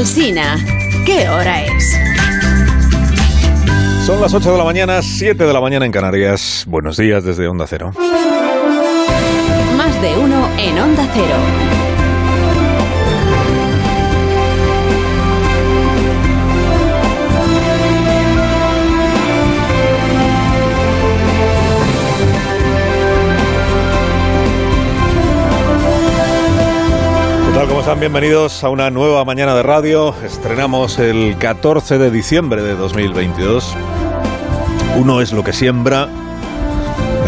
Alsina, ¿qué hora es? Son las 8 de la mañana, 7 de la mañana en Canarias. Buenos días desde Onda Cero. Más de uno en Onda Cero. ¿Cómo? Bienvenidos a una nueva mañana de radio. Estrenamos el 14 de diciembre de 2022. Uno es lo que siembra.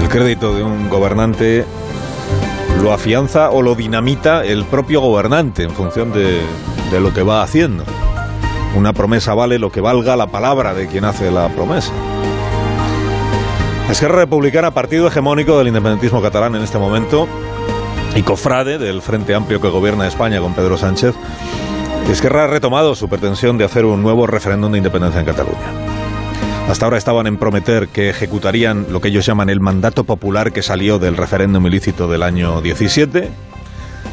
El crédito de un gobernante lo afianza o lo dinamita el propio gobernante en función de, de lo que va haciendo. Una promesa vale lo que valga la palabra de quien hace la promesa. Esquerra Republicana, partido hegemónico del independentismo catalán en este momento, y cofrade del Frente Amplio que gobierna España con Pedro Sánchez, Esquerra ha retomado su pretensión de hacer un nuevo referéndum de independencia en Cataluña. Hasta ahora estaban en prometer que ejecutarían lo que ellos llaman el mandato popular que salió del referéndum ilícito del año 17.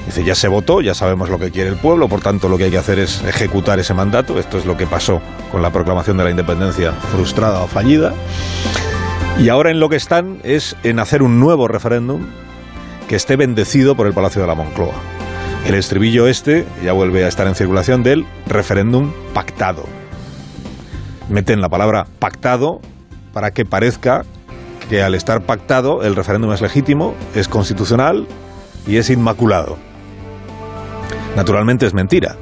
Dice, ya se votó, ya sabemos lo que quiere el pueblo, por tanto lo que hay que hacer es ejecutar ese mandato. Esto es lo que pasó con la proclamación de la independencia frustrada o fallida. Y ahora en lo que están es en hacer un nuevo referéndum que esté bendecido por el Palacio de la Moncloa. El estribillo este ya vuelve a estar en circulación del referéndum pactado. Meten la palabra pactado para que parezca que al estar pactado el referéndum es legítimo, es constitucional y es inmaculado. Naturalmente es mentira.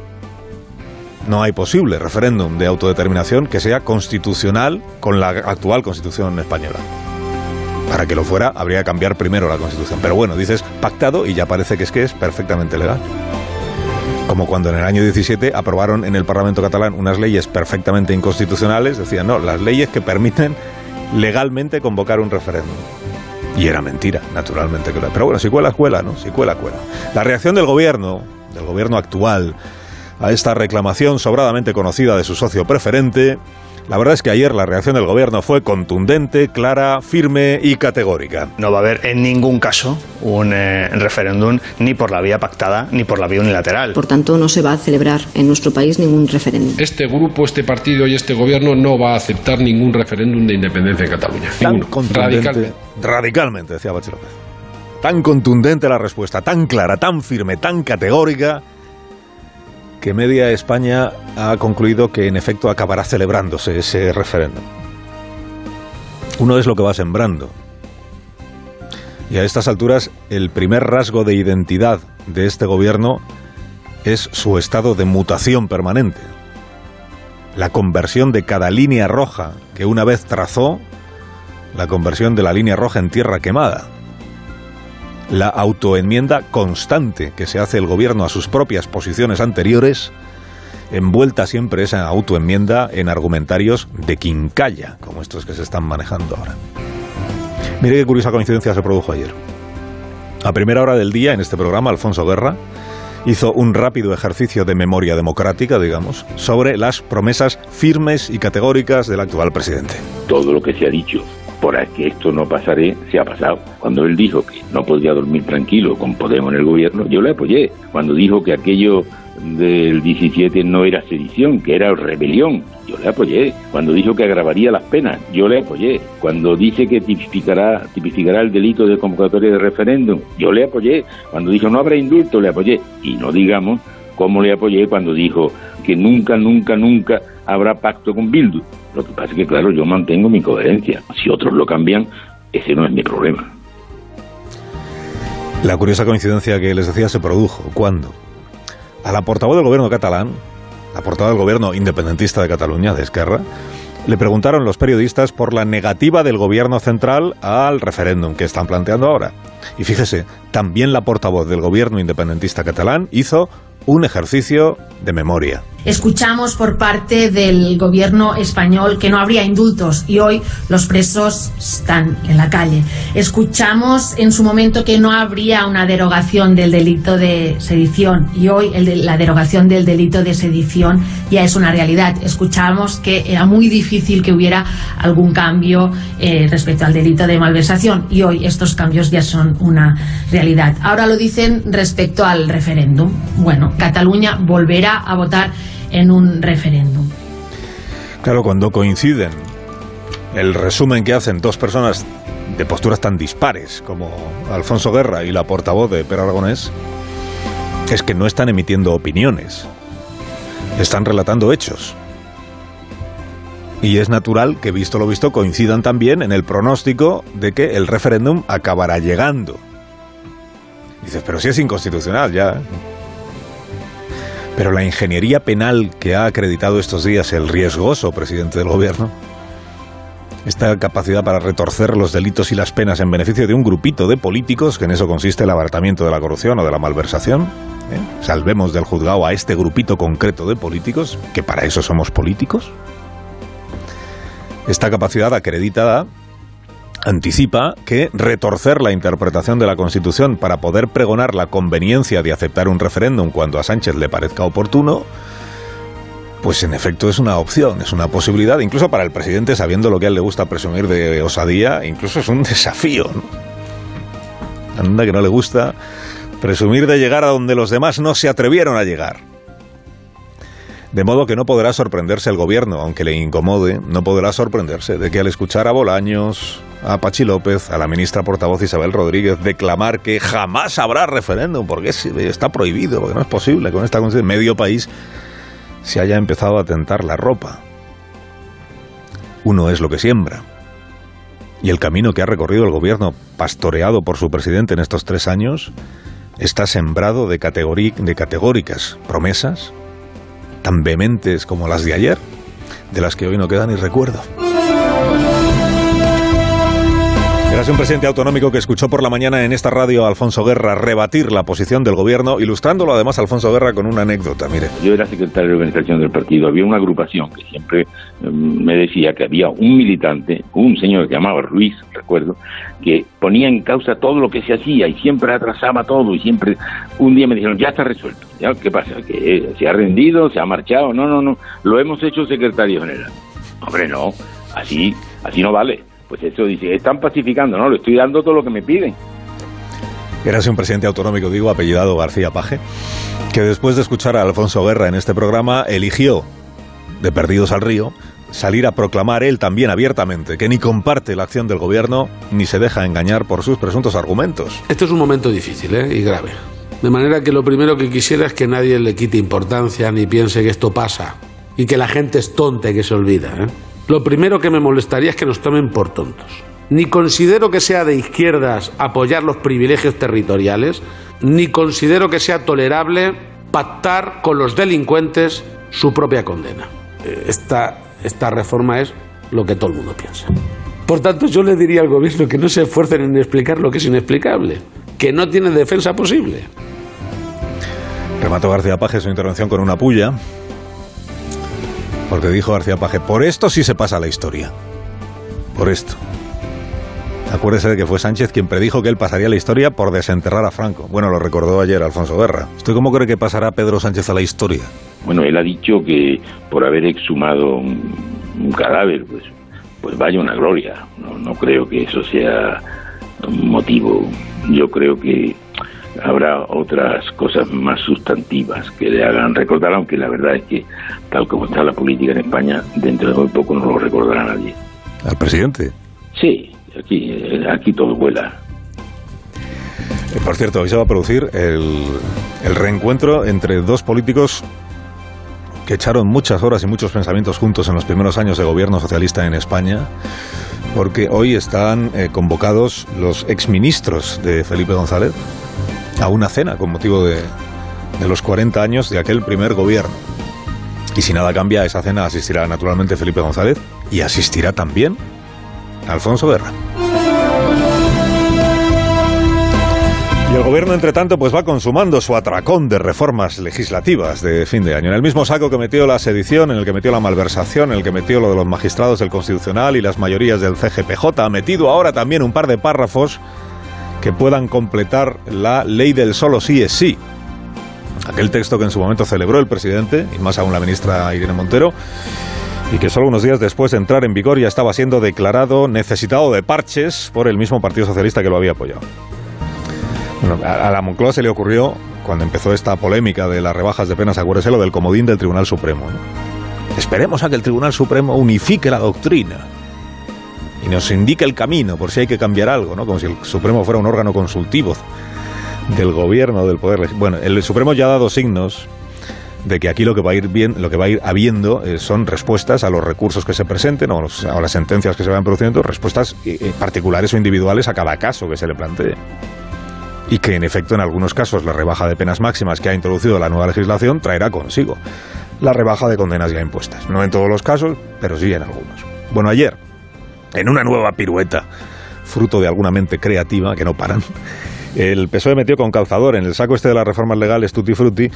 No hay posible referéndum de autodeterminación que sea constitucional con la actual constitución española. Para que lo fuera, habría que cambiar primero la Constitución. Pero bueno, dices pactado y ya parece que es que es perfectamente legal. Como cuando en el año 17 aprobaron en el Parlamento catalán unas leyes perfectamente inconstitucionales, decían, no, las leyes que permiten legalmente convocar un referéndum. Y era mentira, naturalmente. Pero bueno, si cuela, cuela, ¿no? Si cuela, cuela. La reacción del gobierno, del gobierno actual, a esta reclamación sobradamente conocida de su socio preferente, la verdad es que ayer la reacción del gobierno fue contundente, clara, firme y categórica. No va a haber en ningún caso un eh, referéndum ni por la vía pactada ni por la vía unilateral. Por tanto, no se va a celebrar en nuestro país ningún referéndum. Este grupo, este partido y este gobierno no va a aceptar ningún referéndum de independencia en Cataluña. Tan Ninguno. contundente, Radicalmente. radicalmente, decía Bache López. Tan contundente la respuesta, tan clara, tan firme, tan categórica, que media España ha concluido que en efecto acabará celebrándose ese referéndum. Uno es lo que va sembrando. Y a estas alturas, el primer rasgo de identidad de este gobierno es su estado de mutación permanente. La conversión de cada línea roja que una vez trazó, la conversión de la línea roja en tierra quemada. La autoenmienda constante que se hace el gobierno a sus propias posiciones anteriores, envuelta siempre esa autoenmienda en argumentarios de quincalla, como estos que se están manejando ahora. Mire qué curiosa coincidencia se produjo ayer. A primera hora del día, en este programa, Alfonso Guerra hizo un rápido ejercicio de memoria democrática, digamos, sobre las promesas firmes y categóricas del actual presidente. todo lo que se ha dicho por que esto no pasaré, se ha pasado. Cuando él dijo que no podía dormir tranquilo con Podemos en el gobierno, yo le apoyé. Cuando dijo que aquello del 17 no era sedición, que era rebelión, yo le apoyé. Cuando dijo que agravaría las penas, yo le apoyé. Cuando dice que tipificará, tipificará el delito de convocatoria de referéndum, yo le apoyé. Cuando dijo no habrá indulto, le apoyé. Y no digamos cómo le apoyé cuando dijo que nunca, nunca, nunca habrá pacto con Bildu. Lo que pasa es que, claro, yo mantengo mi coherencia. Si otros lo cambian, ese no es mi problema. La curiosa coincidencia que les decía se produjo. ¿Cuándo? A la portavoz del gobierno catalán, la portavoz del gobierno independentista de Cataluña, de Esquerra, le preguntaron los periodistas por la negativa del gobierno central al referéndum que están planteando ahora. Y fíjese, también la portavoz del gobierno independentista catalán hizo un ejercicio de memoria. Escuchamos por parte del gobierno español que no habría indultos y hoy los presos están en la calle. Escuchamos en su momento que no habría una derogación del delito de sedición y hoy la derogación del delito de sedición ya es una realidad. Escuchamos que era muy difícil que hubiera algún cambio eh, respecto al delito de malversación y hoy estos cambios ya son una realidad. Ahora lo dicen respecto al referéndum. Bueno, Cataluña volverá a votar en un referéndum. Claro, cuando coinciden el resumen que hacen dos personas de posturas tan dispares como Alfonso Guerra y la portavoz de Per Aragonés, es que no están emitiendo opiniones, están relatando hechos. Y es natural que, visto lo visto, coincidan también en el pronóstico de que el referéndum acabará llegando. Dices, pero si es inconstitucional ya. Pero la ingeniería penal que ha acreditado estos días el riesgoso presidente del gobierno, esta capacidad para retorcer los delitos y las penas en beneficio de un grupito de políticos, que en eso consiste el abaratamiento de la corrupción o de la malversación, ¿eh? salvemos del juzgado a este grupito concreto de políticos, que para eso somos políticos. Esta capacidad acreditada anticipa que retorcer la interpretación de la Constitución para poder pregonar la conveniencia de aceptar un referéndum cuando a Sánchez le parezca oportuno, pues en efecto es una opción, es una posibilidad, incluso para el presidente, sabiendo lo que a él le gusta presumir de osadía, incluso es un desafío. Anda que no le gusta presumir de llegar a donde los demás no se atrevieron a llegar. De modo que no podrá sorprenderse el gobierno, aunque le incomode, no podrá sorprenderse de que al escuchar a Bolaños, a Pachi López, a la ministra portavoz Isabel Rodríguez declamar que jamás habrá referéndum, porque está prohibido, porque no es posible con esta constitución, medio país se haya empezado a tentar la ropa. Uno es lo que siembra. Y el camino que ha recorrido el gobierno, pastoreado por su presidente en estos tres años, está sembrado de, de categóricas promesas tan vehementes como las de ayer, de las que hoy no queda ni recuerdo. Era un presidente autonómico que escuchó por la mañana en esta radio a Alfonso Guerra rebatir la posición del gobierno, ilustrándolo además Alfonso Guerra con una anécdota, mire. Yo era secretario de organización del partido, había una agrupación que siempre me decía que había un militante, un señor que llamaba Ruiz, recuerdo, que ponía en causa todo lo que se hacía y siempre atrasaba todo y siempre un día me dijeron, ya está resuelto, ¿ya qué pasa? ¿Que se ha rendido, se ha marchado? No, no, no, lo hemos hecho secretario general. Hombre, no, así, así no vale pues eso dice, están pacificando, ¿no? Le estoy dando todo lo que me piden. Era un presidente autonómico, digo, apellidado García Paje, que después de escuchar a Alfonso Guerra en este programa, eligió, de Perdidos al Río, salir a proclamar él también abiertamente que ni comparte la acción del gobierno ni se deja engañar por sus presuntos argumentos. Este es un momento difícil ¿eh? y grave. De manera que lo primero que quisiera es que nadie le quite importancia ni piense que esto pasa y que la gente es tonta y que se olvida. ¿eh? Lo primero que me molestaría es que nos tomen por tontos. Ni considero que sea de izquierdas apoyar los privilegios territoriales, ni considero que sea tolerable pactar con los delincuentes su propia condena. Eh, esta, esta reforma es lo que todo el mundo piensa. Por tanto, yo le diría al gobierno que no se esfuercen en explicar lo que es inexplicable, que no tiene defensa posible. Remató García Paje su intervención con una puya. Porque dijo García Paje, por esto sí se pasa la historia. Por esto. Acuérdese de que fue Sánchez quien predijo que él pasaría la historia por desenterrar a Franco. Bueno, lo recordó ayer Alfonso Guerra. ¿Usted cómo cree que pasará Pedro Sánchez a la historia? Bueno, él ha dicho que por haber exhumado un, cadáver, pues, pues vaya una gloria. No, no creo que eso sea un motivo. Yo creo que habrá otras cosas más sustantivas que le hagan recordar, aunque la verdad es que tal como está la política en España, dentro de muy poco no lo recordará nadie. ¿Al presidente? Sí, aquí, aquí todo vuela. Eh, por cierto, hoy se va a producir el, el reencuentro entre dos políticos que echaron muchas horas y muchos pensamientos juntos en los primeros años de gobierno socialista en España, porque hoy están eh, convocados los exministros de Felipe González, a una cena con motivo de, los 40 años de aquel primer gobierno. Y si nada cambia, a esa cena asistirá naturalmente Felipe González y asistirá también Alfonso Guerra. Y el gobierno, entre tanto, pues va consumando su atracón de reformas legislativas de fin de año. En el mismo saco que metió la sedición, en el que metió la malversación, en el que metió lo de los magistrados del Constitucional y las mayorías del CGPJ, ha metido ahora también un par de párrafos que puedan completar la ley del solo sí es sí. Aquel texto que en su momento celebró el presidente, y más aún la ministra Irene Montero, y que solo unos días después de entrar en vigor ya estaba siendo declarado necesitado de parches por el mismo Partido Socialista que lo había apoyado. A, la Moncloa se le ocurrió, cuando empezó esta polémica de las rebajas de penas, acuérdese lo del comodín del Tribunal Supremo. Esperemos a que el Tribunal Supremo unifique la doctrina y nos indique el camino por si hay que cambiar algo, ¿no? Como si el Supremo fuera un órgano consultivo del gobierno, del poder. Bueno, el Supremo ya ha dado signos de que aquí lo que va a ir bien, lo que va a ir habiendo eh, son respuestas a los recursos que se presenten o, a las sentencias que se vayan produciendo, respuestas eh, eh, particulares o individuales a cada caso que se le plantee. Y que en efecto en algunos casos la rebaja de penas máximas que ha introducido la nueva legislación traerá consigo la rebaja de condenas ya impuestas. No en todos los casos, pero sí en algunos. Bueno, ayer, en una nueva pirueta, fruto de alguna mente creativa que no paran, el PSOE metió con calzador en el saco este de las reformas legales Tutti Frutti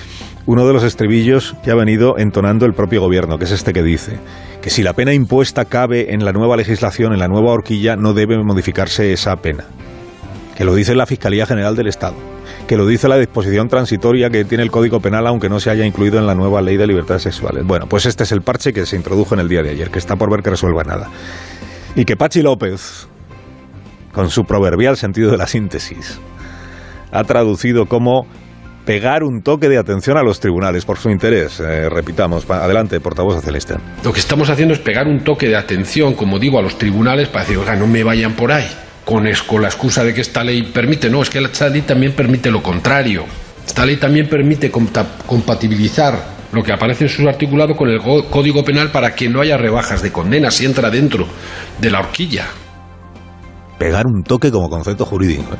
uno de los estribillos que ha venido entonando el propio gobierno, que es este que dice que si la pena impuesta cabe en la nueva legislación, en la nueva horquilla, no debe modificarse esa pena. Que lo dice la Fiscalía General del Estado. Que lo dice la disposición transitoria que tiene el Código Penal, aunque no se haya incluido en la nueva Ley de Libertades Sexuales. Bueno, pues este es el parche que se introdujo en el día de ayer, que está por ver que resuelva nada. Y que Pachi López, con su proverbial sentido de la síntesis, ha traducido como pegar un toque de atención a los tribunales por su interés. Eh, repitamos, adelante, portavoz celeste. Lo que estamos haciendo es pegar un toque de atención, como digo, a los tribunales para decir, oiga, no me vayan por ahí, con, es- con la excusa de que esta ley permite. No, es que esta ley también permite lo contrario. Esta ley también permite compatibilizar lo que aparece en su articulado con el go- Código Penal para que no haya rebajas de condenas si entra dentro de la horquilla. Pegar un toque como concepto jurídico. ¿eh?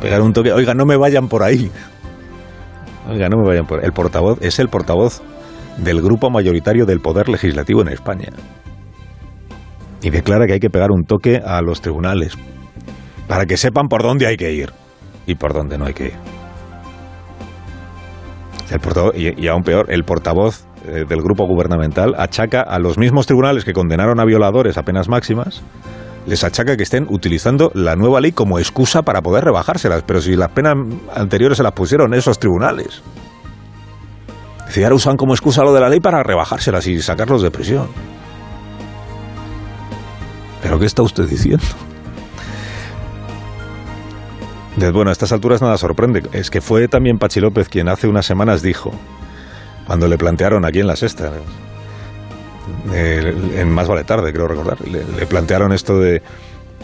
Pegar un toque. Oiga, no me vayan por ahí. Oiga, no me vayan por El portavoz es el portavoz del grupo mayoritario del Poder Legislativo en España. Y declara que hay que pegar un toque a los tribunales para que sepan por dónde hay que ir y por dónde no hay que ir. El y, aún peor, el portavoz eh, del grupo gubernamental achaca a los mismos tribunales que condenaron a violadores a penas máximas, les achaca que estén utilizando la nueva ley como excusa para poder rebajárselas. Pero si las penas anteriores se las pusieron esos tribunales. Dice, ahora usan como excusa lo de la ley para rebajárselas y sacarlos de prisión. ¿Pero qué está usted diciendo? Bueno, a estas alturas nada sorprende. Es que fue también Pachi López quien hace unas semanas dijo, cuando le plantearon aquí en la sexta, eh, en Más Vale Tarde, creo recordar, le plantearon esto de,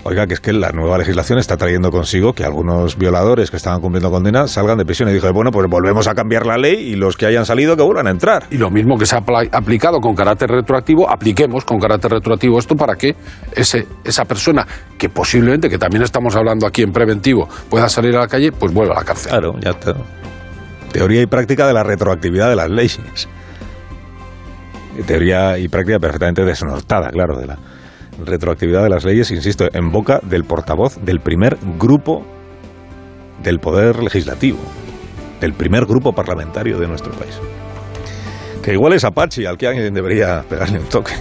oiga, que es que la nueva legislación está trayendo consigo que algunos violadores que estaban cumpliendo condena salgan de prisión. Y dijo, bueno, pues volvemos a cambiar la ley y los que hayan salido que vuelvan a entrar. Y lo mismo que se ha aplicado con carácter retroactivo, apliquemos con carácter retroactivo esto para que ese, esa persona, que posiblemente, que también estamos hablando aquí en preventivo, pueda salir a la calle, pues vuelva a la cárcel. Claro, ya está. Teoría y práctica de la retroactividad de las leyes. Teoría y práctica perfectamente desnortada, claro, de la retroactividad de las leyes, insisto, en boca del portavoz del primer grupo del Poder Legislativo, del primer grupo parlamentario de nuestro país. Que igual es Apache, al que alguien debería pegarle un toque.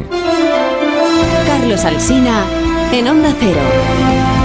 Carlos Alsina en Onda Cero.